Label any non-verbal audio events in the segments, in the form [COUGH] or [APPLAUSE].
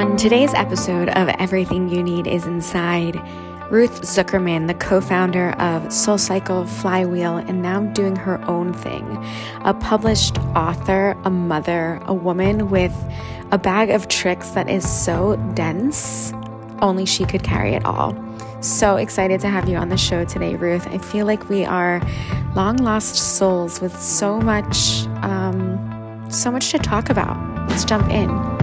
On today's episode of Everything You Need Is Inside, Ruth Zukerman, the co founder of SoulCycle Flywheel, and now doing her own thing, a published author, a mother, a woman with a bag of tricks that is so dense, only she could carry it all. So excited to have you on the show today, Ruth. I feel like we are long lost souls with so much, um, so much to talk about. Let's jump in.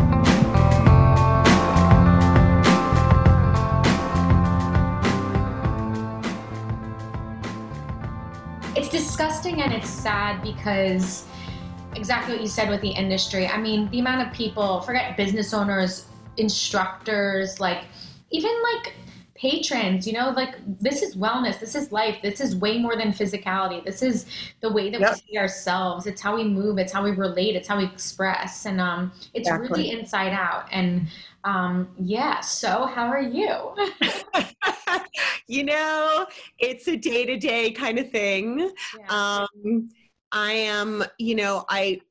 Disgusting and it's sad because exactly what you said with the industry. I mean, the amount of people, forget business owners, instructors, like even like patrons, you know, like this is wellness, this is life, this is way more than physicality. This is the way that yep. we see ourselves. It's how we move, it's how we relate, it's how we express. And um it's exactly. really inside out. And um yeah, so how are you? [LAUGHS] you know, it's a day-to-day kind of thing. Yeah. Um I am, you know, I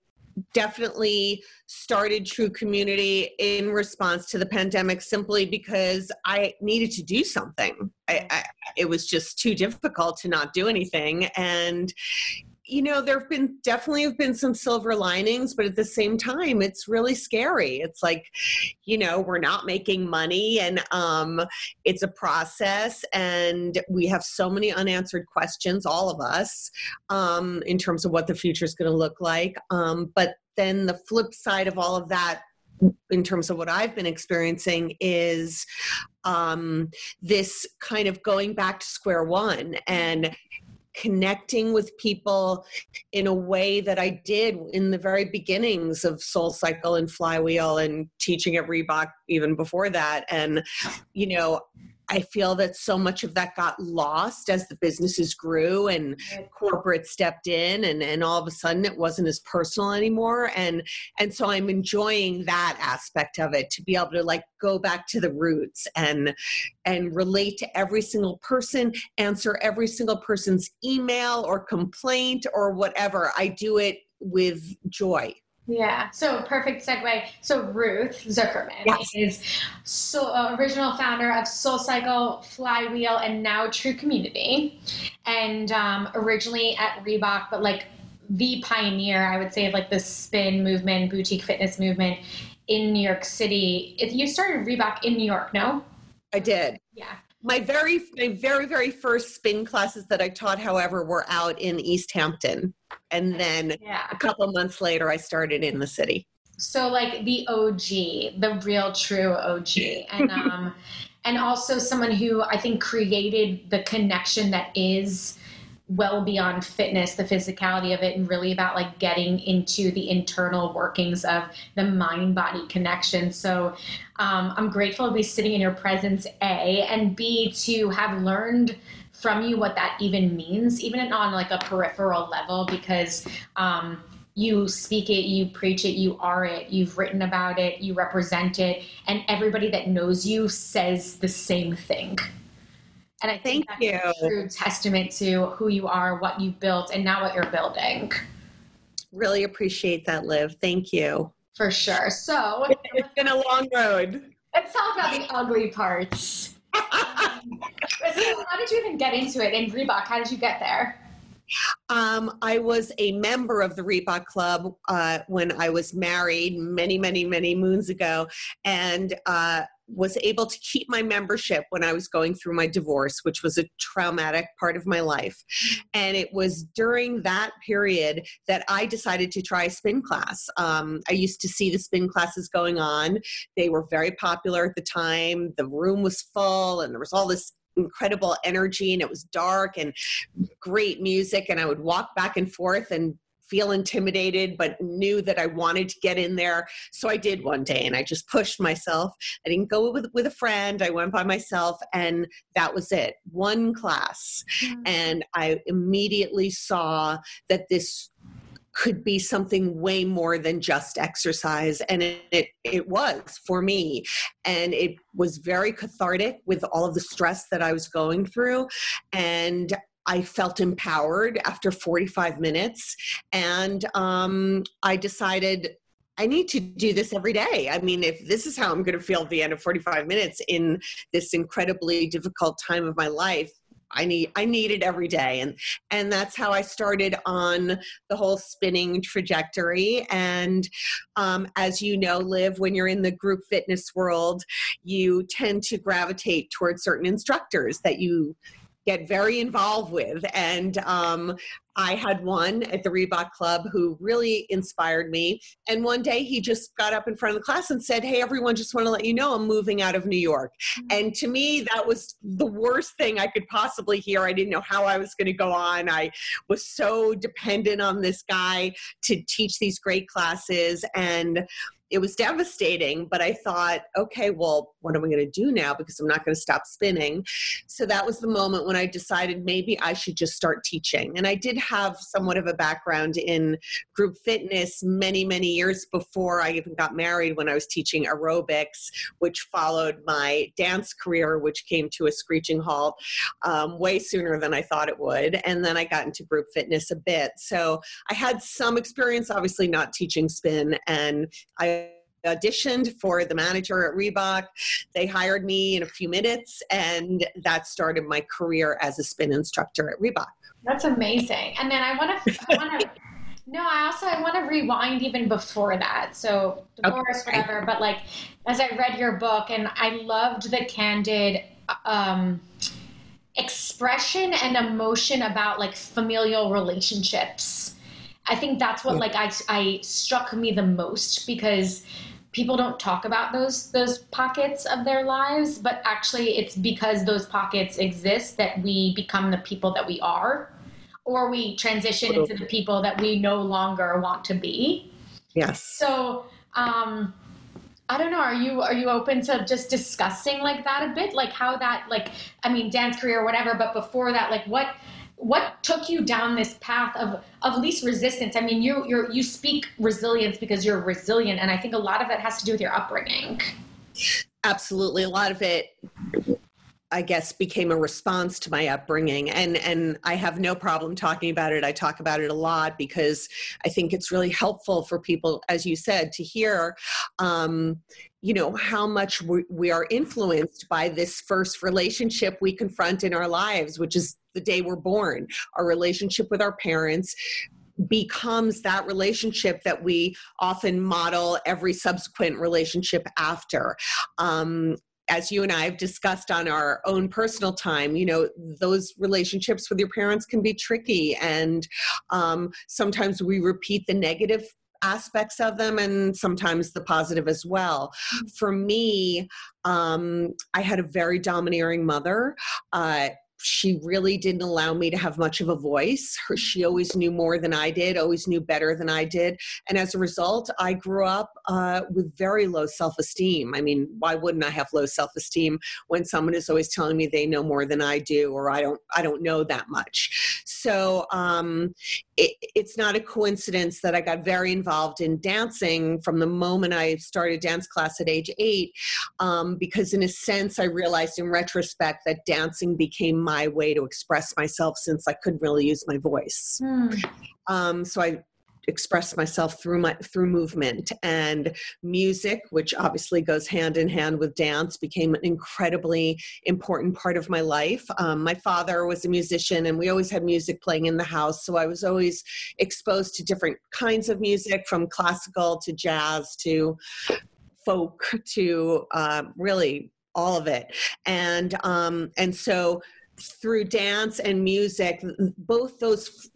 definitely started True Community in response to the pandemic simply because I needed to do something. I, I, it was just too difficult to not do anything. And, you know there have been definitely have been some silver linings but at the same time it's really scary. It's like you know we're not making money and um it's a process and we have so many unanswered questions all of us um in terms of what the future is going to look like. Um but then the flip side of all of that in terms of what I've been experiencing is um, this kind of going back to square one and connecting with people in a way that I did in the very beginnings of Soul Cycle and Flywheel and teaching at Reebok even before that. And, you know, I feel that so much of that got lost as the businesses grew and corporate stepped in and, and all of a sudden it wasn't as personal anymore. And and so I'm enjoying that aspect of it to be able to like go back to the roots and and relate to every single person, answer every single person's email or complaint or whatever. I do it with joy. Yeah. So perfect segue. So Ruth Zukerman yes. is so uh, original founder of SoulCycle, Flywheel, and now True Community, and um, originally at Reebok, but like the pioneer, I would say, of like the spin movement, boutique fitness movement in New York City. If you started Reebok in New York, no? I did. Yeah my very my very very first spin classes that i taught however were out in east hampton. And then yeah. a couple months later i started in the city. So like the og the real true og and um and also someone who i think created the connection that is well beyond fitness, the physicality of it, and really about like getting into the internal workings of the mind body connection. So um, I'm grateful to be sitting in your presence, A, and B, to have learned from you what that even means, even on like a peripheral level, because. Um, you speak it, you preach it, you are it, you've written about it, you represent it, and everybody that knows you says the same thing. And I think Thank that's you. a true testament to who you are, what you've built, and now what you're building. Really appreciate that, Liv. Thank you. For sure. So it's been a long road. Let's talk about the ugly parts. um, [LAUGHS] so how did you even get into it in Reebok? How did you get there? Um, I was a member of the Reebok Club uh, when I was married many, many, many moons ago, and uh, was able to keep my membership when I was going through my divorce, which was a traumatic part of my life. And it was during that period that I decided to try spin class. Um, I used to see the spin classes going on, they were very popular at the time. The room was full, and there was all this incredible energy and it was dark and great music and i would walk back and forth and feel intimidated, but knew that I wanted to get in there. So I did one day and I just pushed myself. I didn't go with, with a friend, I went by myself, and that was it. One class. Mm-hmm. And I immediately saw that this could be something way more than just exercise and it, it, it was for me and it was very cathartic with all of the stress that i was going through and I felt empowered after 45 minutes, and um, I decided I need to do this every day. I mean, if this is how I'm going to feel at the end of 45 minutes in this incredibly difficult time of my life, I need I need it every day. And and that's how I started on the whole spinning trajectory. And um, as you know Liv when you're in the group fitness world you tend to gravitate towards certain instructors that you get very involved with. And um, I had one at the Reebok Club who really inspired me. And one day he just got up in front of the class and said, Hey, everyone, just want to let you know I'm moving out of New York. Mm-hmm. And to me, that was the worst thing I could possibly hear. I didn't know how I was going to go on. I was so dependent on this guy to teach these great classes. And it was devastating, but I thought, okay, well, what am I going to do now? Because I'm not going to stop spinning. So that was the moment when I decided maybe I should just start teaching. And I did have somewhat of a background in group fitness many, many years before I even got married when I was teaching aerobics, which followed my dance career, which came to a screeching halt um, way sooner than I thought it would. And then I got into group fitness a bit. So I had some experience, obviously not teaching spin, and I auditioned for the manager at Reebok. They hired me in a few minutes, and that started my career as a spin instructor at Reebok. That's amazing. And then I want to, I want to. [LAUGHS] No, I also I want to rewind even before that. So divorce, okay. whatever. But like, as I read your book, and I loved the candid um, expression and emotion about like familial relationships. I think that's what like I I struck me the most because people don't talk about those those pockets of their lives but actually it's because those pockets exist that we become the people that we are or we transition into the people that we no longer want to be yes so um I don't know. Are you are you open to just discussing like that a bit, like how that like I mean dance career or whatever, but before that, like what what took you down this path of of least resistance? I mean, you you you speak resilience because you're resilient, and I think a lot of that has to do with your upbringing. Absolutely, a lot of it. I guess became a response to my upbringing and and I have no problem talking about it. I talk about it a lot because I think it's really helpful for people as you said to hear um, you know how much we, we are influenced by this first relationship we confront in our lives which is the day we're born our relationship with our parents becomes that relationship that we often model every subsequent relationship after. Um, as you and I have discussed on our own personal time, you know, those relationships with your parents can be tricky. And um, sometimes we repeat the negative aspects of them and sometimes the positive as well. For me, um, I had a very domineering mother. Uh, she really didn't allow me to have much of a voice. Her, she always knew more than I did, always knew better than I did. And as a result, I grew up uh, with very low self esteem. I mean, why wouldn't I have low self esteem when someone is always telling me they know more than I do or I don't, I don't know that much? So um, it, it's not a coincidence that I got very involved in dancing from the moment I started dance class at age eight, um, because in a sense, I realized in retrospect that dancing became my way to express myself since I couldn't really use my voice. Mm. Um, so I express myself through my through movement and music which obviously goes hand in hand with dance became an incredibly important part of my life um, my father was a musician and we always had music playing in the house so i was always exposed to different kinds of music from classical to jazz to folk to uh, really all of it and um, and so through dance and music, both those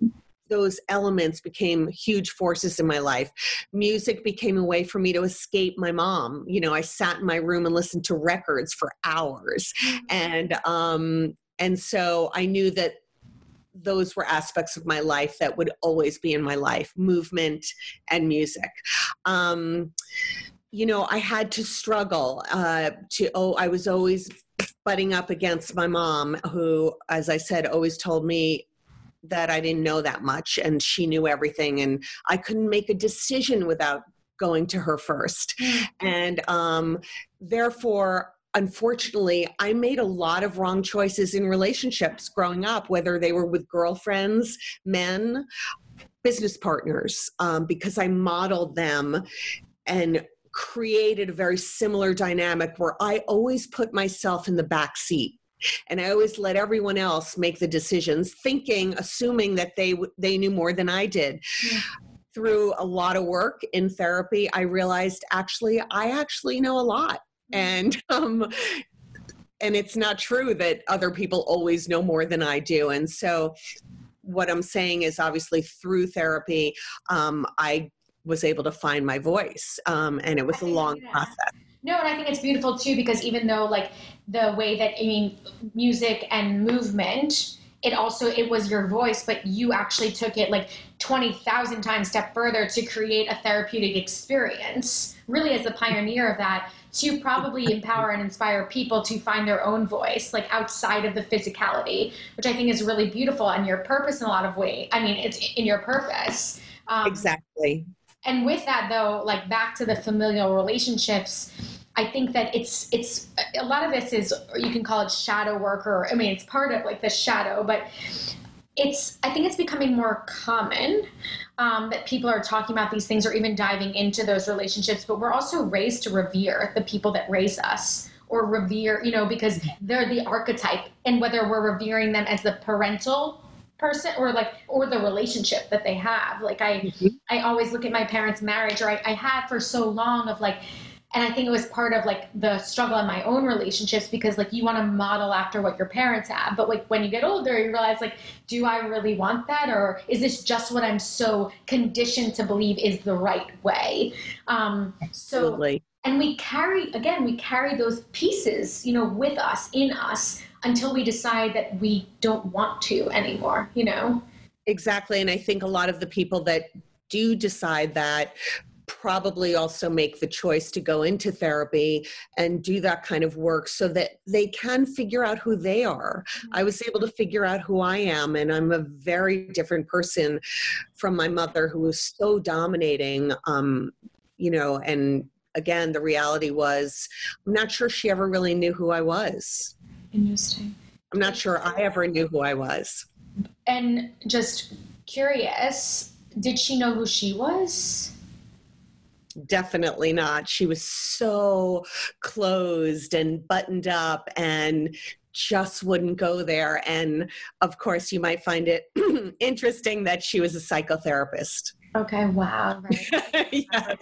those elements became huge forces in my life. Music became a way for me to escape my mom. You know, I sat in my room and listened to records for hours, and um, and so I knew that those were aspects of my life that would always be in my life: movement and music. Um, you know, I had to struggle uh, to. Oh, I was always butting up against my mom, who, as I said, always told me that I didn't know that much and she knew everything, and I couldn't make a decision without going to her first. Mm-hmm. And um, therefore, unfortunately, I made a lot of wrong choices in relationships growing up, whether they were with girlfriends, men, business partners, um, because I modeled them and created a very similar dynamic where I always put myself in the back seat and I always let everyone else make the decisions, thinking, assuming that they they knew more than I did. Yeah. Through a lot of work in therapy, I realized actually I actually know a lot, mm. and [LAUGHS] um, and it's not true that other people always know more than I do. And so, what I'm saying is, obviously, through therapy, um, I was able to find my voice, um, and it was a long yeah. process. No, and I think it's beautiful too because even though like the way that I mean music and movement, it also it was your voice, but you actually took it like twenty thousand times step further to create a therapeutic experience. Really, as a pioneer of that, to probably empower and inspire people to find their own voice, like outside of the physicality, which I think is really beautiful and your purpose in a lot of ways. I mean, it's in your purpose. Um, exactly and with that though like back to the familial relationships i think that it's it's a lot of this is you can call it shadow work or i mean it's part of like the shadow but it's i think it's becoming more common um, that people are talking about these things or even diving into those relationships but we're also raised to revere the people that raise us or revere you know because they're the archetype. And whether we're revering them as the parental person or like or the relationship that they have. Like i mm-hmm. i always look at my parents marriage or I, I had for so long of like and i think it was part of like the struggle in my own relationships because like you want to model after what your parents have. But like when you get older you realize like do i really want that? Or is this just what i'm so conditioned to believe is the right way? Um so Absolutely. and we carry again we carry those pieces you know with us in us until we decide that we don't want to anymore, you know? Exactly. And I think a lot of the people that do decide that probably also make the choice to go into therapy and do that kind of work so that they can figure out who they are. Mm-hmm. I was able to figure out who I am, and I'm a very different person from my mother who was so dominating, um, you know, and again, the reality was I'm not sure she ever really knew who I was. Interesting. I'm not sure I ever knew who I was. And just curious, did she know who she was? Definitely not. She was so closed and buttoned up and just wouldn't go there. And of course, you might find it [CLEARS THROAT] interesting that she was a psychotherapist. Okay, wow. Right. [LAUGHS] yes.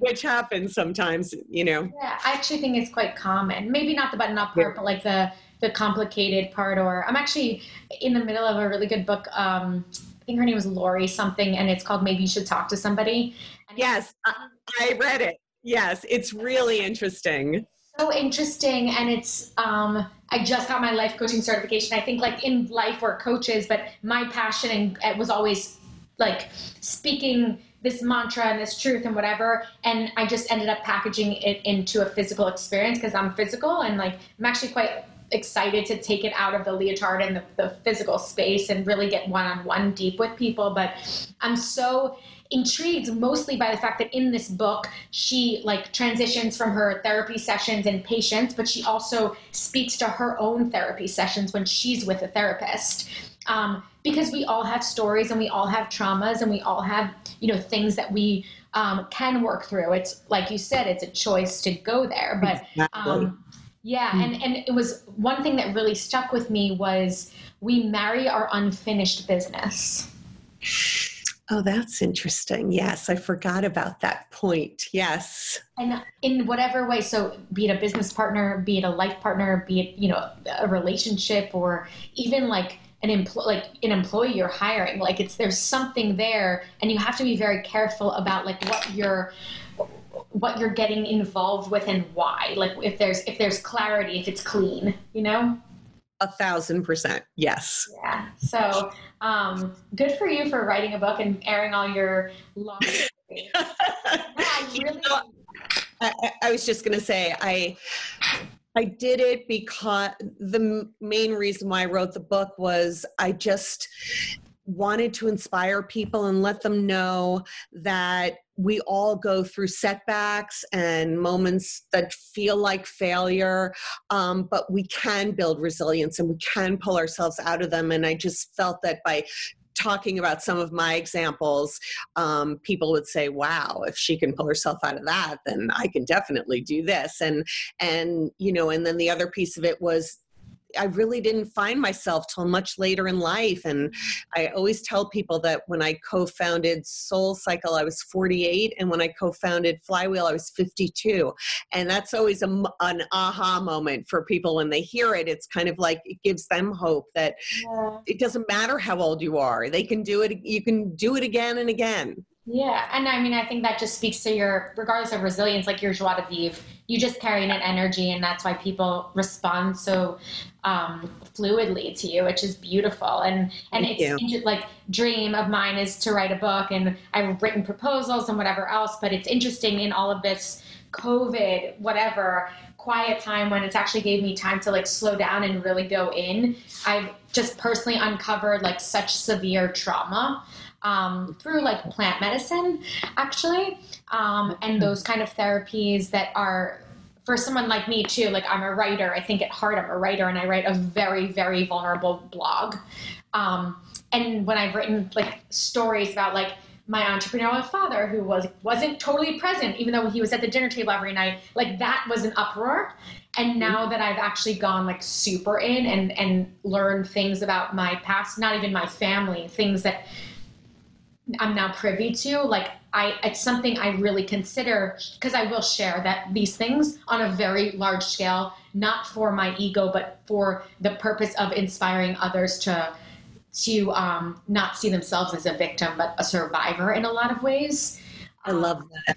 Which happens sometimes, you know. Yeah, I actually think it's quite common. Maybe not the button up part, yeah. but like the the complicated part. Or I'm actually in the middle of a really good book. Um, I think her name was Lori something, and it's called Maybe You Should Talk to Somebody. And yes, I read it. Yes, it's really interesting. So interesting, and it's um, I just got my life coaching certification. I think like in life we're coaches, but my passion and it was always like speaking this mantra and this truth and whatever and i just ended up packaging it into a physical experience because i'm physical and like i'm actually quite excited to take it out of the leotard and the, the physical space and really get one-on-one deep with people but i'm so intrigued mostly by the fact that in this book she like transitions from her therapy sessions and patients but she also speaks to her own therapy sessions when she's with a therapist. Um, because we all have stories and we all have traumas and we all have you know things that we um, can work through it's like you said it's a choice to go there but um, yeah mm. and and it was one thing that really stuck with me was we marry our unfinished business Oh, that's interesting. Yes, I forgot about that point. Yes. And in whatever way, so be it a business partner, be it a life partner, be it, you know, a relationship or even like an employee like an employee you're hiring like it's there's something there and you have to be very careful about like what you're what you're getting involved with and why like if there's if there's clarity if it's clean you know? A thousand percent yes. Yeah so um good for you for writing a book and airing all your long [LAUGHS] yeah, I, really... you know, I, I was just gonna say i I did it because the main reason why I wrote the book was I just wanted to inspire people and let them know that we all go through setbacks and moments that feel like failure, um, but we can build resilience and we can pull ourselves out of them. And I just felt that by talking about some of my examples, um, people would say, "Wow, if she can pull herself out of that, then I can definitely do this." And and you know, and then the other piece of it was I really didn't find myself till much later in life. And I always tell people that when I co founded Soul Cycle, I was 48. And when I co founded Flywheel, I was 52. And that's always a, an aha moment for people when they hear it. It's kind of like it gives them hope that yeah. it doesn't matter how old you are, they can do it, you can do it again and again. Yeah, and I mean, I think that just speaks to your, regardless of resilience, like your joie de vivre. You just carry an energy, and that's why people respond so um, fluidly to you, which is beautiful. And and Thank it's you. like dream of mine is to write a book, and I've written proposals and whatever else. But it's interesting in all of this COVID, whatever quiet time when it's actually gave me time to like slow down and really go in. I've just personally uncovered like such severe trauma um, through like plant medicine, actually, um, and those kind of therapies that are for someone like me too. Like I'm a writer. I think at heart I'm a writer, and I write a very very vulnerable blog. Um, and when I've written like stories about like my entrepreneurial father who was wasn't totally present even though he was at the dinner table every night like that was an uproar and now that i've actually gone like super in and and learned things about my past not even my family things that I'm now privy to, like I it's something I really consider because I will share that these things on a very large scale, not for my ego, but for the purpose of inspiring others to to um, not see themselves as a victim but a survivor in a lot of ways. I love that.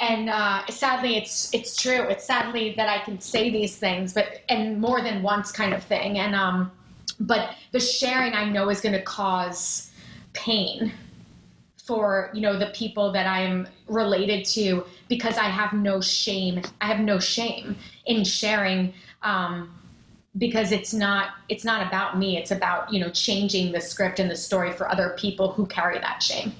And uh, sadly, it's it's true. It's sadly that I can say these things, but and more than once, kind of thing. And um, but the sharing I know is going to cause pain for you know the people that I'm related to because I have no shame. I have no shame in sharing um, because it's not it's not about me. It's about you know changing the script and the story for other people who carry that shame.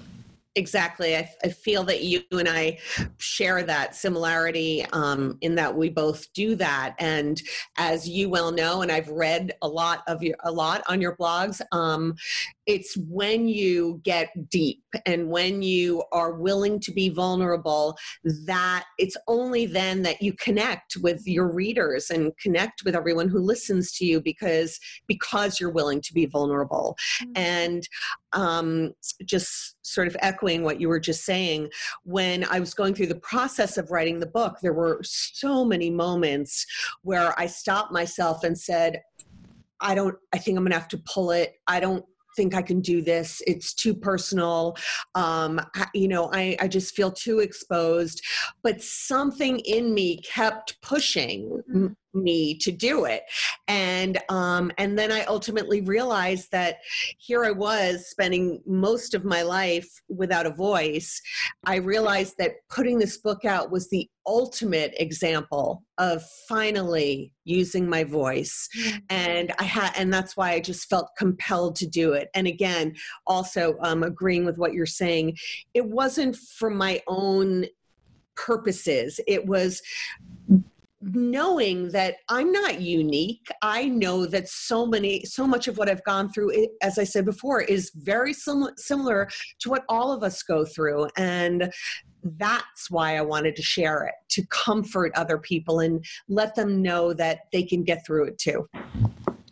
Exactly. I, I, feel that you and I share that similarity um, in that we both do that. And as you well know, and I've read a lot of your a lot on your blogs, um, it's when you get deep and when you are willing to be vulnerable that it's only then that you connect with your readers and connect with everyone who listens to you because because you're willing to be vulnerable mm-hmm. and um, just sort of echoing what you were just saying when i was going through the process of writing the book there were so many moments where i stopped myself and said I don't, I think I'm going to have to pull it. I don't think I can do this. It's too personal. Um, I, you know, I, I just feel too exposed. But something in me kept pushing me to do it. And um, and then i ultimately realized that here i was spending most of my life without a voice. I realized that putting this book out was the ultimate example of finally using my voice. And i had and that's why i just felt compelled to do it. And again also um, agreeing with what you're saying it wasn't for my own purposes. It was knowing that I'm not unique. I know that so many, so much of what I've gone through, as I said before, is very sim- similar to what all of us go through. And that's why I wanted to share it to comfort other people and let them know that they can get through it too.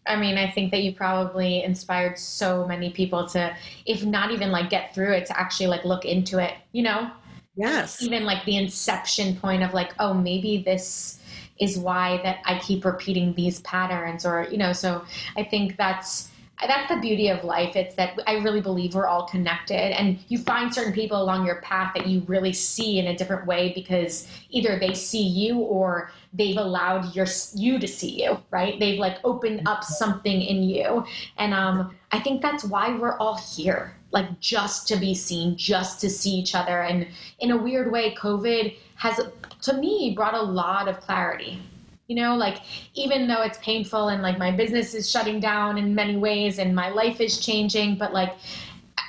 I mean, I think that you probably inspired so many people to, if not even like get through it, to actually like look into it, you know? Yes. Even like the inception point of like, oh, maybe this is why that I keep repeating these patterns or you know so I think that's that's the beauty of life. It's that I really believe we're all connected and you find certain people along your path that you really see in a different way because either they see you or they've allowed your you to see you right? They've like opened up something in you. And um I think that's why we're all here like just to be seen just to see each other. And in a weird way covid has to me brought a lot of clarity. You know like even though it's painful and like my business is shutting down in many ways and my life is changing but like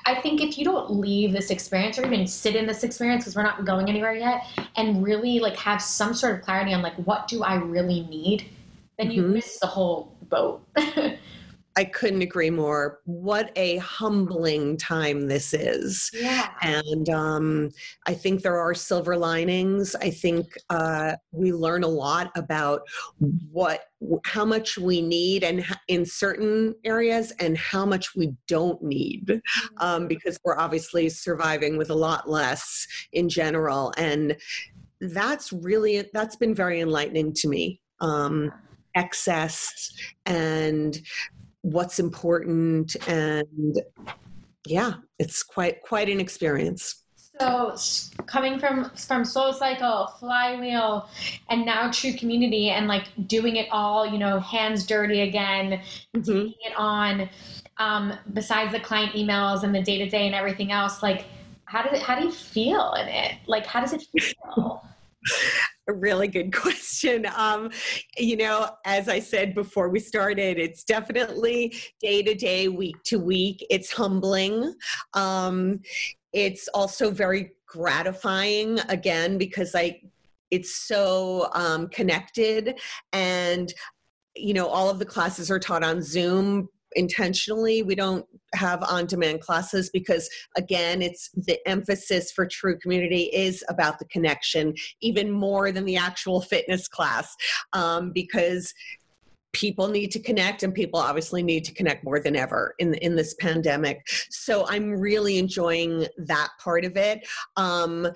i think if you don't leave this experience or even sit in this experience because we're not going anywhere yet and really like have some sort of clarity on like what do i really need then you mm-hmm. miss the whole boat [LAUGHS] I couldn't agree more. What a humbling time this is. Yeah. And um, I think there are silver linings. I think uh, we learn a lot about what, how much we need, and in certain areas, and how much we don't need, um, mm-hmm. because we're obviously surviving with a lot less in general. And that's really that's been very enlightening to me. Um, excess and what's important and yeah it's quite quite an experience. So coming from from soul cycle flywheel and now true community and like doing it all you know hands dirty again mm-hmm. taking it on um, besides the client emails and the day-to-day and everything else like how does it how do you feel in it? Like how does it feel [LAUGHS] a really good [LAUGHS] question. Um, you know, as I said before we started, it's definitely day to day, week to week. It's humbling. Um, it's also very gratifying again because I it's so um, connected and you know all of the classes are taught on zoom intentionally we don't have on demand classes because again it's the emphasis for true community is about the connection even more than the actual fitness class um, because people need to connect and people obviously need to connect more than ever in in this pandemic. So i'm really enjoying that part of it. Um,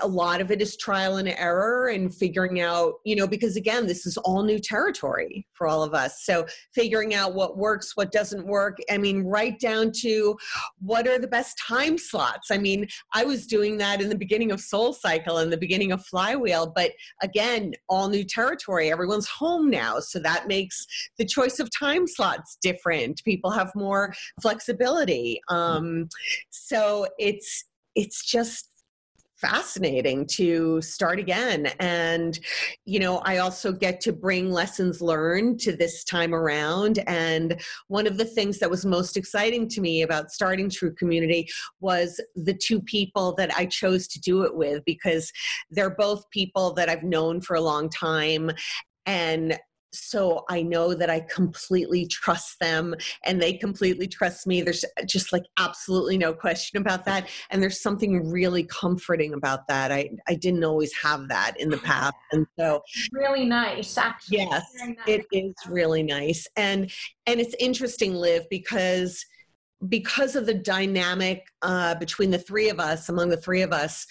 a lot of it is trial and error and figuring out you know because again this is all new territory for all of us. So figuring out what works what doesn't work. I mean right down to what are the best time slots? I mean i was doing that in the beginning of soul cycle and the beginning of flywheel but again all new territory. Everyone's home now. So that makes the choice of time slots different. People have more flexibility. Um, so it's it's just fascinating to start again. And you know i also get to bring lessons learned to this time around. And one of the things that was most exciting to me about starting true community was the two people that i chose to do it with because they're both people that i've known for a long time. And so I know that I completely trust them and they completely trust me. There's just like absolutely no question about that. And there's something really comforting about that. I, I didn't always have that in the past. [SIGHS] And so really nice, actually. Yes, nice. it is really nice. And and it's interesting, Liv, because because of the dynamic uh, between the three of us, among the three of us,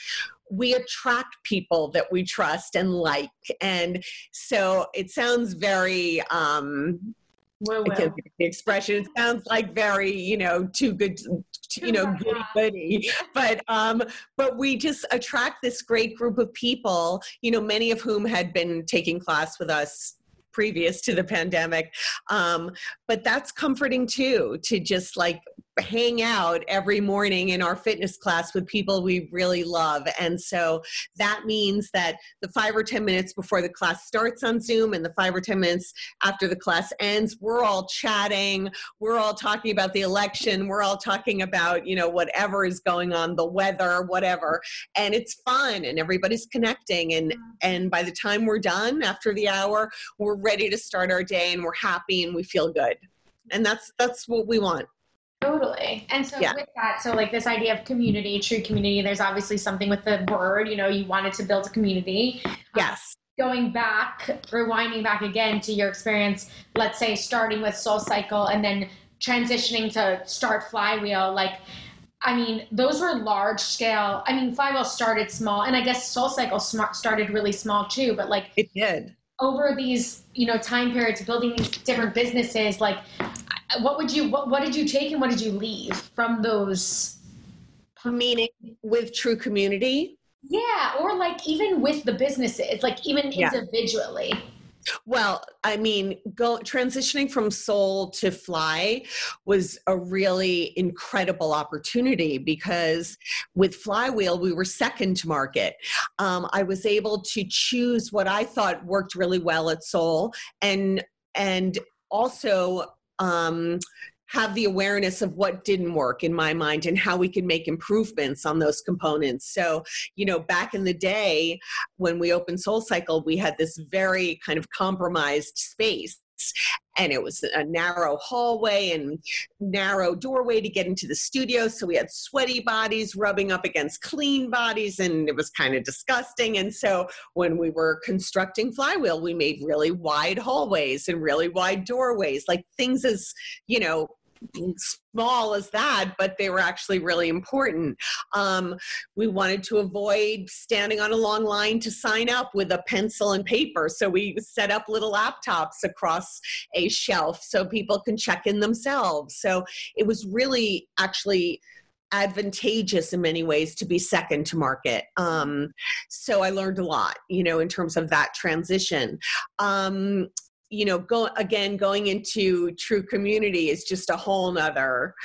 we attract people that we trust and like. And so it sounds very um well, well. the expression. It sounds like very, you know, too good, to, you know, goody goody. But um, but we just attract this great group of people. You know, many of whom had been taking class with us previous to the pandemic. Um, but that's comforting too, to just like hang out every morning in our fitness class with people we really love. And so that means that the five or 10 minutes before the class starts on Zoom and the five or 10 minutes after the class ends, we're all chatting. We're all talking about the election. We're all talking about, you know, whatever is going on, the weather, whatever. And it's fun and everybody's connecting. And, mm-hmm. and by the time we're done after the hour, we're ready to start our day and we're happy and we feel good. And that's, that's what we want. Totally. And so yeah. with that, so like this idea of community, true community, there's obviously something with the word, you know, you wanted to build a community. Yes. Um, going back, rewinding back again to your experience, let's say starting with Soul Cycle and then transitioning to start Flywheel, like I mean, those were large scale. I mean, Flywheel started small, and I guess Soul Cycle started really small too. But like, it did over these, you know, time periods, building these different businesses. Like, what would you what, what did you take and what did you leave from those meaning with true community yeah or like even with the businesses like even yeah. individually well, I mean, go transitioning from soul to fly was a really incredible opportunity because with Flywheel, we were second to market. Um, I was able to choose what I thought worked really well at Soul and and also um, have the awareness of what didn't work in my mind and how we can make improvements on those components. So, you know, back in the day when we opened Soul Cycle, we had this very kind of compromised space and it was a narrow hallway and narrow doorway to get into the studio. So we had sweaty bodies rubbing up against clean bodies, and it was kind of disgusting. And so when we were constructing Flywheel, we made really wide hallways and really wide doorways, like things as, you know, small as that, but they were actually really important. Um, we wanted to avoid standing on a long line to sign up with a pencil and paper. So we set up little laptops across a shelf so people can check in themselves. So it was really actually advantageous in many ways to be second to market. Um, so I learned a lot, you know, in terms of that transition. Um, you know go again going into true community is just a whole nother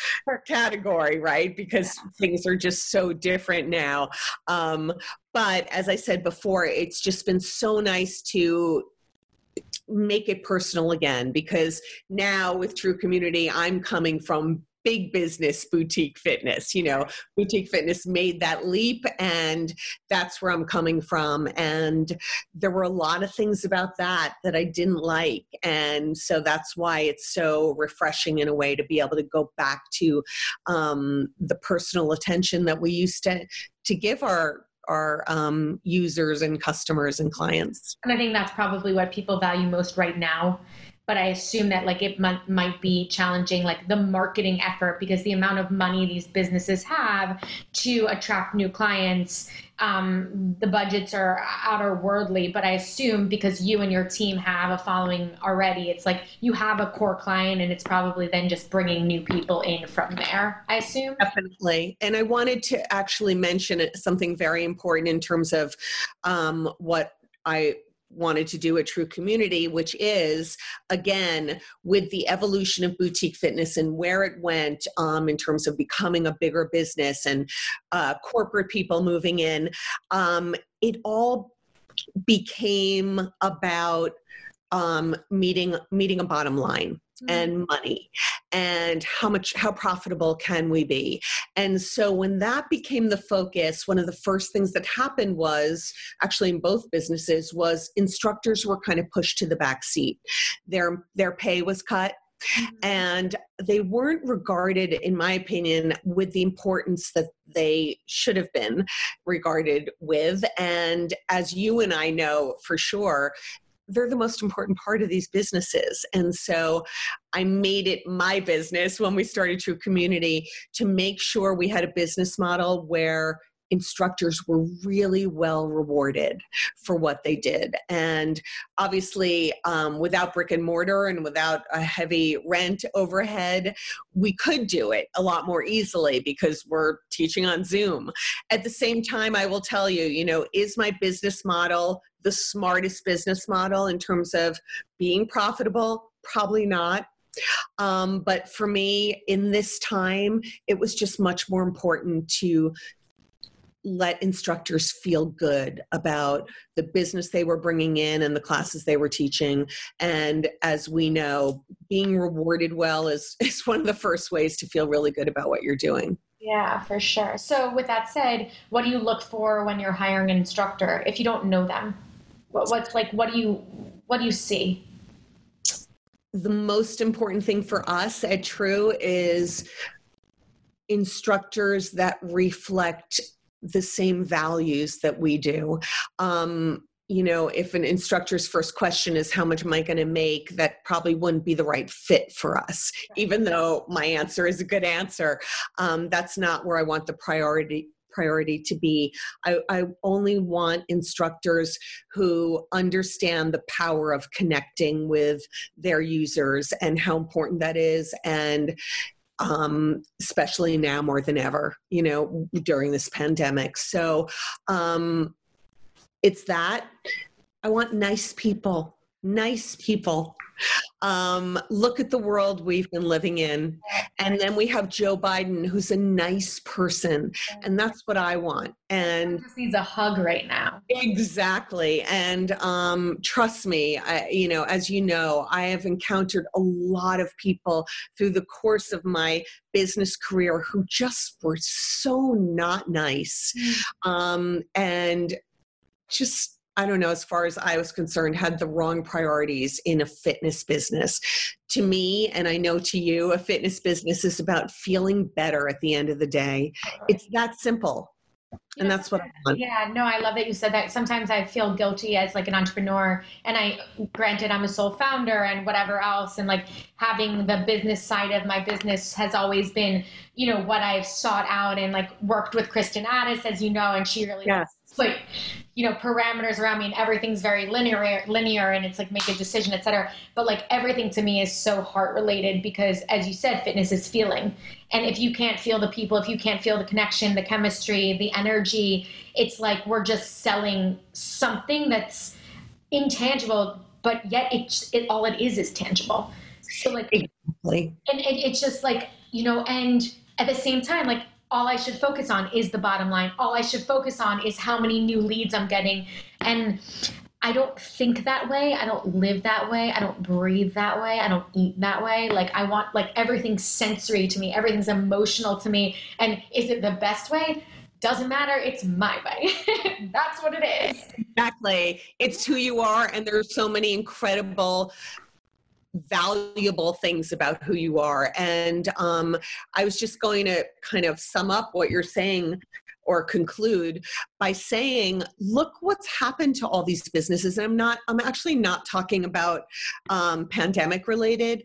category right because yeah. things are just so different now um, but as i said before it's just been so nice to make it personal again because now with true community i'm coming from big business boutique fitness. You know, boutique fitness made that leap, and that's where I'm coming from. And there were a lot of things about that that I didn't like. And so that's why it's so refreshing in a way to be able to go back to um, the personal attention that we used to, to give our our um, users and customers and clients. And I think that's probably what people value most right now but I assume that like it might, might be challenging, like the marketing effort, because the amount of money these businesses have to attract new clients, um, the budgets are outerworldly. But I assume because you and your team have a following already, it's like you have a core client, and it's probably then just bringing new people in from there. I assume definitely. And I wanted to actually mention something very important in terms of um, what I wanted to do a true community, which is again with the evolution of boutique fitness and where it went um, in terms of becoming a bigger business and uh, corporate people moving in. Um, it all became about um, meeting meeting a bottom line and mm-hmm. money and how much how profitable can we be and so when that became the focus one of the first things that happened was actually in both businesses was instructors were kind of pushed to the back seat their their pay was cut mm-hmm. and they weren't regarded in my opinion with the importance that they should have been regarded with and as you and I know for sure they're the most important part of these businesses. And so I made it my business when we started True Community to make sure we had a business model where instructors were really well rewarded for what they did. And obviously, um, without brick and mortar and without a heavy rent overhead, we could do it a lot more easily because we're teaching on Zoom. At the same time, I will tell you, you know, is my business model the smartest business model in terms of being profitable? Probably not. Um, but for me, in this time, it was just much more important to let instructors feel good about the business they were bringing in and the classes they were teaching. And as we know, being rewarded well is, [LAUGHS] is one of the first ways to feel really good about what you're doing. Yeah, for sure. So, with that said, what do you look for when you're hiring an instructor if you don't know them? What, what's like, what do you, what do you see? The most important thing for us at True is instructors that reflect the same values that we do. Um, you know, if an instructor's first question is how much am I going to make, that probably wouldn't be the right fit for us, even though my answer is a good answer. Um, that's not where I want the priority priority to be. I, I only want instructors who understand the power of connecting with their users and how important that is and um, especially now more than ever, you know, during this pandemic. So um, it's that. I want nice people, nice people um, look at the world we've been living in. And then we have Joe Biden, who's a nice person. And that's what I want. And he just needs a hug right now. Exactly. And um, trust me, I, you know, as you know, I have encountered a lot of people through the course of my business career who just were so not nice. Mm. Um, and just I don't know, as far as I was concerned, had the wrong priorities in a fitness business. To me, and I know to you, a fitness business is about feeling better at the end of the day. Uh-huh. It's that simple and that's what I want. Yeah, no, I love that you said that. Sometimes I feel guilty as like an entrepreneur, and I, granted, I'm a sole founder and whatever else, and like having the business side of my business has always been, you know, what I've sought out and like worked with Kristen Addis, as you know, and she really yes put you know parameters around me and everything's very linear linear and it's like make a decision etc but like everything to me is so heart related because as you said fitness is feeling. And if you can't feel the people if you can't feel the connection the chemistry the energy it's like we're just selling something that's intangible but yet it's it all it is is tangible. So like exactly. and it, it's just like you know and at the same time like all I should focus on is the bottom line. All I should focus on is how many new leads I'm getting. And I don't think that way. I don't live that way. I don't breathe that way. I don't eat that way. Like I want like everything's sensory to me. Everything's emotional to me. And is it the best way? Doesn't matter. It's my way. [LAUGHS] That's what it is. Exactly. It's who you are and there's so many incredible valuable things about who you are. And um, I was just going to kind of sum up what you're saying or conclude by saying look what's happened to all these businesses and i'm not i'm actually not talking about um, pandemic related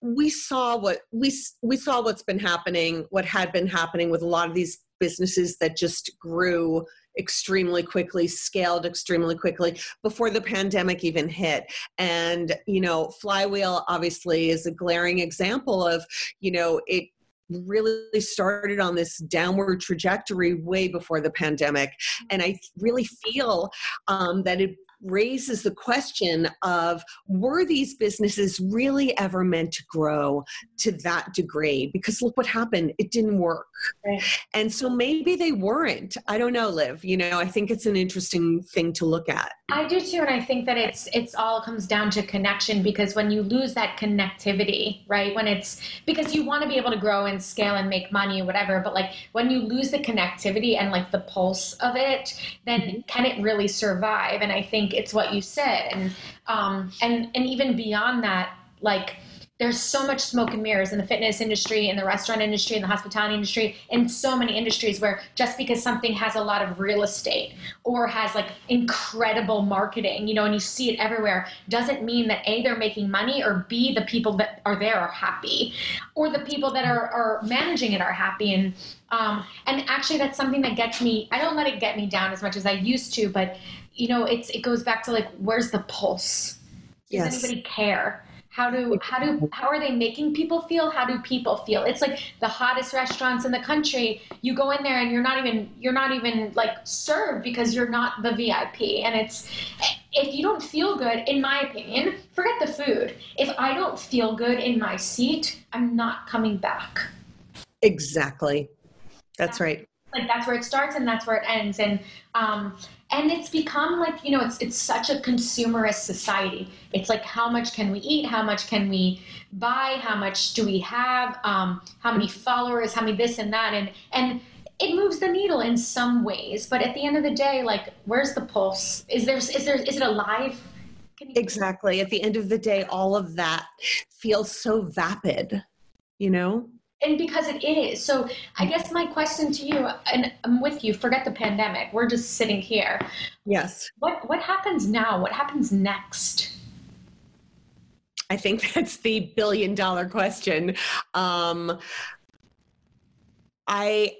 we saw what we we saw what's been happening what had been happening with a lot of these businesses that just grew extremely quickly, scaled extremely quickly before the pandemic even hit. And, you know, Flywheel obviously is a glaring example of, you know, it really started on this downward trajectory way before the pandemic. And I really feel um, that it raises the question of were these businesses really ever meant to grow to that degree? Because look what happened, it didn't work. Right. And so maybe they weren't. I don't know, Liv. You know, I think it's an interesting thing to look at. I do too, and I think that it's it's all comes down to connection because when you lose that connectivity, right? When it's because you want to be able to grow and scale and make money or whatever, but like when you lose the connectivity and like the pulse of it, then mm-hmm. can it really survive? And I think it's what you said, and um, and and even beyond that, like there's so much smoke and mirrors in the fitness industry, in the restaurant industry, in the hospitality industry, in so many industries where just because something has a lot of real estate or has like incredible marketing, you know, and you see it everywhere, doesn't mean that A, they're making money, or B, the people that are there are happy, or the people that are, are managing it are happy. And um, and actually, that's something that gets me. I don't let it get me down as much as I used to, but you know, it's it goes back to like, where's the pulse? Does yes. anybody care? How do how do how are they making people feel? How do people feel? It's like the hottest restaurants in the country. You go in there and you're not even you're not even like served because you're not the vip and it's if you don't feel good in my opinion forget the food. If i don't feel good in my seat i'm not coming back. Exactly. That's right. like that's where it starts and that's where it ends. And um and it's become like you know it's it's such a consumerist society. It's like how much can we eat? How much can we buy? How much do we have? Um, how many followers? How many this and that? And and it moves the needle in some ways. But at the end of the day like where's the pulse? Is there is there is it alive? Exactly. At the end of the day all of that feels so vapid you know and because it is. So i guess my question to you and i'm with you forget the pandemic we're just sitting here. Yes. What what happens now? What happens next? I think [LAUGHS] that's the billion dollar question. Um i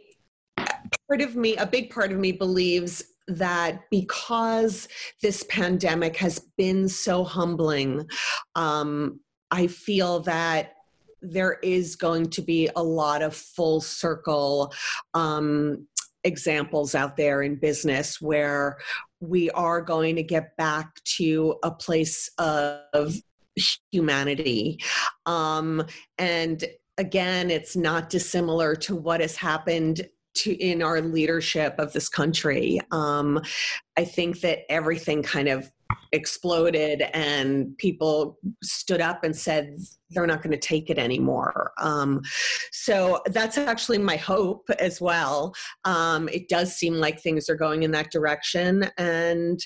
part of me a big part of me believes that because this pandemic has been so humbling um i feel that there is going to be a lot of full circle um, examples out there in business where we are going to get back to a place of humanity. Um, and again, it's not dissimilar to what has happened to in our leadership of this country. Um, I think that everything kind of exploded and people stood up and said they're not going to take it anymore. Um, so that's actually my hope as well. Um, it does seem like things are going in that direction. And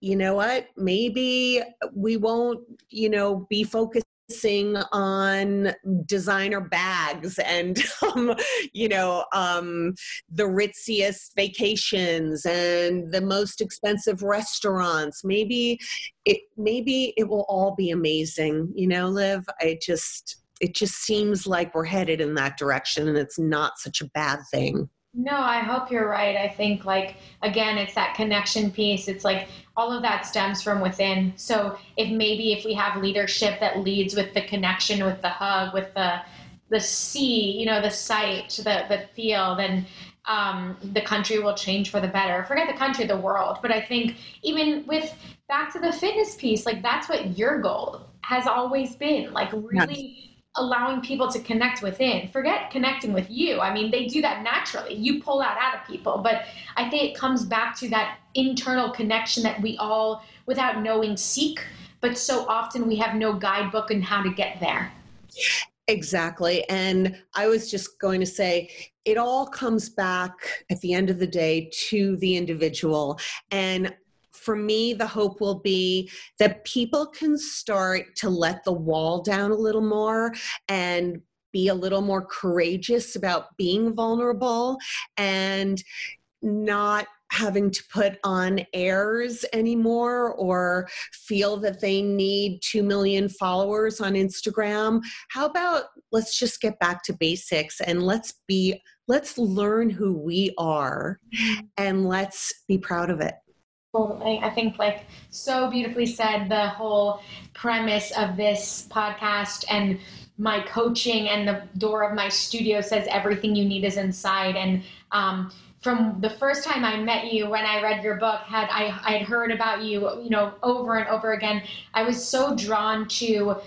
you know what maybe we won't you know be focused focusing on designer bags and [LAUGHS] um, you know um, the ritziest vacations and the most expensive restaurants maybe it maybe it will all be amazing you know liv i just it just seems like we're headed in that direction and it's not such a bad thing no, I hope you're right. I think, like, again, it's that connection piece. It's like all of that stems from within. So, if maybe if we have leadership that leads with the connection, with the hug, with the the see, you know, the sight, the the feel, then um, the country will change for the better. Forget the country, the world. But I think even with back to the fitness piece, like that's what your goal has always been. Like really. Yes allowing people to connect within. Forget connecting with you. I mean, they do that naturally. You pull that out of people. But I think it comes back to that internal connection that we all, without knowing, seek. But so often we have no guidebook on how to get there. Exactly. And I was just going to say, it all comes back at the end of the day to the individual. And for me, the hope will be that people can start to let the wall down a little more and be a little more courageous about being vulnerable and not having to put on airs anymore or feel that they need 2 million followers on Instagram. How about let's just get back to basics and let's be let's learn who we are mm-hmm. and let's be proud of it. Totally. I think, like, so beautifully said, the whole premise of this podcast and my coaching and the door of my studio says everything you need is inside. And um, from the first time I met you, when I read your book, had I, I had heard about you, you know, over and over again. I was so drawn to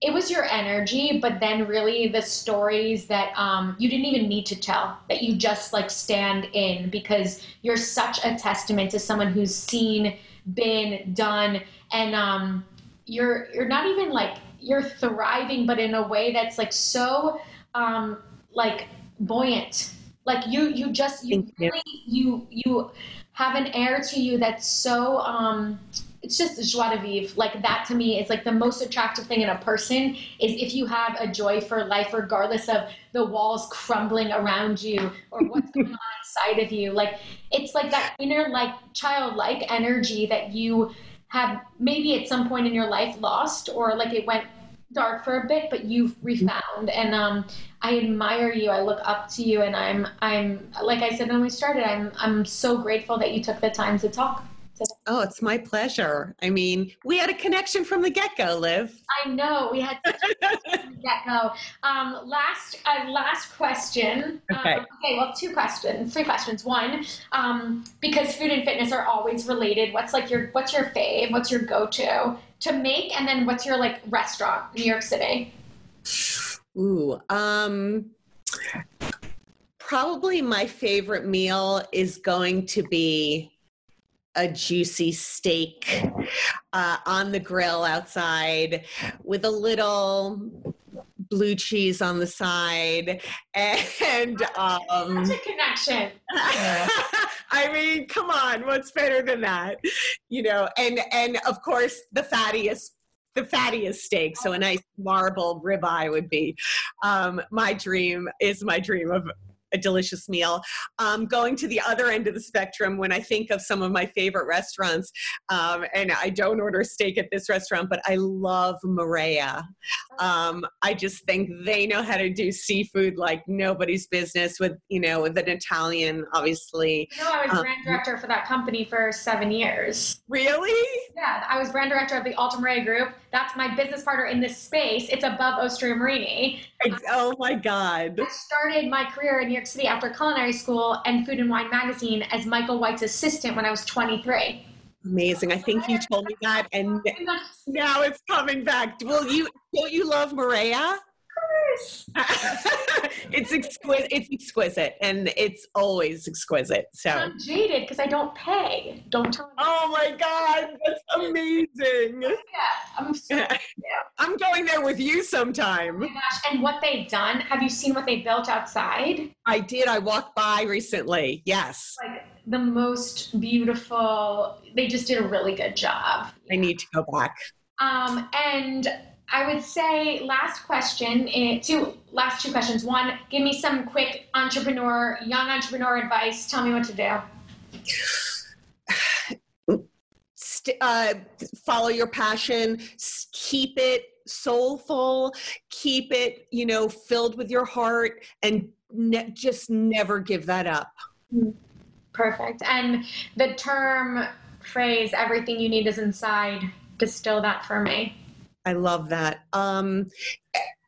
it was your energy, but then really the stories that um, you didn't even need to tell, that you just like stand in because you're such a testament to someone who's seen, been, done, and um, you're you're not even like you're thriving, but in a way that's like so um, like buoyant. Like you you just you really you you have an air to you that's so um it's just joie de vivre. Like that to me is like the most attractive thing in a person is if you have a joy for life, regardless of the walls crumbling around you or what's [LAUGHS] going on inside of you. Like it's like that inner like childlike energy that you have maybe at some point in your life lost or like it went dark for a bit but you've refound and um i admire you i look up to you and i'm i'm like i said when we started i'm i'm so grateful that you took the time to talk Oh, it's my pleasure. I mean, we had a connection from the get go, Liv. I know we had from the get go. Um, last, uh, last question. Um, okay. Um, okay. Well, two questions, three questions. One, um, because food and fitness are always related. What's like your what's your fave? What's your go to to make? And then what's your like restaurant New York City? Ooh, um, probably my favorite meal is going to be a juicy steak uh, on the grill outside with a little blue cheese on the side and um Such a connection. [LAUGHS] I mean come on what's better than that? You know and and of course the fattiest the fattiest steak so a nice marbled ribeye would be um, my dream is my dream of a delicious meal. Um, going to the other end of the spectrum, when I think of some of my favorite restaurants, um, and I don't order steak at this restaurant, but I love Marea. Um, I just think they know how to do seafood like nobody's business with, you know, with an Italian, obviously. You know, I was um, brand director for that company for seven years. Really? Yeah, I was brand director of the Alta Marea Group. That's my business partner in this space. It's above Osteria Morini. Oh my God. I started my career in New York City after culinary school and Food and Wine magazine as Michael White's assistant when I was 23. Amazing. I think you told me that and [LAUGHS] now it's coming back. Will you don't you love Marea? Course. [LAUGHS] it's exquisite. It's exquisite, and it's always exquisite. So I'm jaded because I don't pay. Don't tell me. Oh my god, that's amazing. Yeah, I'm. So, yeah. [LAUGHS] I'm going there with you sometime. Oh my gosh! And what they've done? Have you seen what they built outside? I did. I walked by recently. Yes. Like the most beautiful. They just did a really good job. I need to go back. Um, and I would say last question, eh, two last two questions. One, give me some quick entrepreneur, young entrepreneur advice. Tell me what to do. Uh, follow your passion. Keep it soulful. Keep it, you know, filled with your heart, and ne- just never give that up. Perfect. And the term phrase "everything you need is inside." Distill that for me. I love that. Um,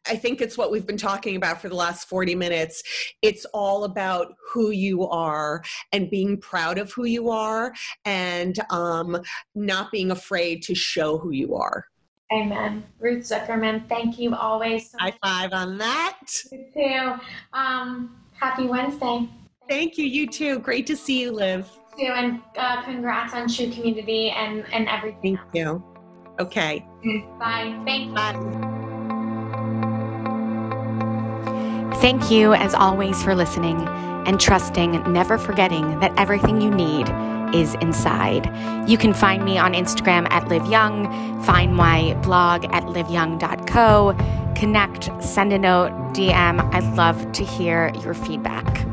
I think it's what we've been talking about for the last 40 minutes. It's all about who you are and being proud of who you are and um, not being afraid to show who you are. Amen. Ruth Zukerman, thank you always. So High five on that. You too. Um, happy Wednesday. Thank you. You too. Great to see you, Liv. You too, and uh, congrats on True Community and, and everything. Thank you. Okay. Bye. Thank you. Bye. Thank you, as always, for listening and trusting, never forgetting that everything you need is inside. You can find me on Instagram at Liv Young, find my blog at liveyoung.co, connect, send a note, DM. I'd love to hear your feedback.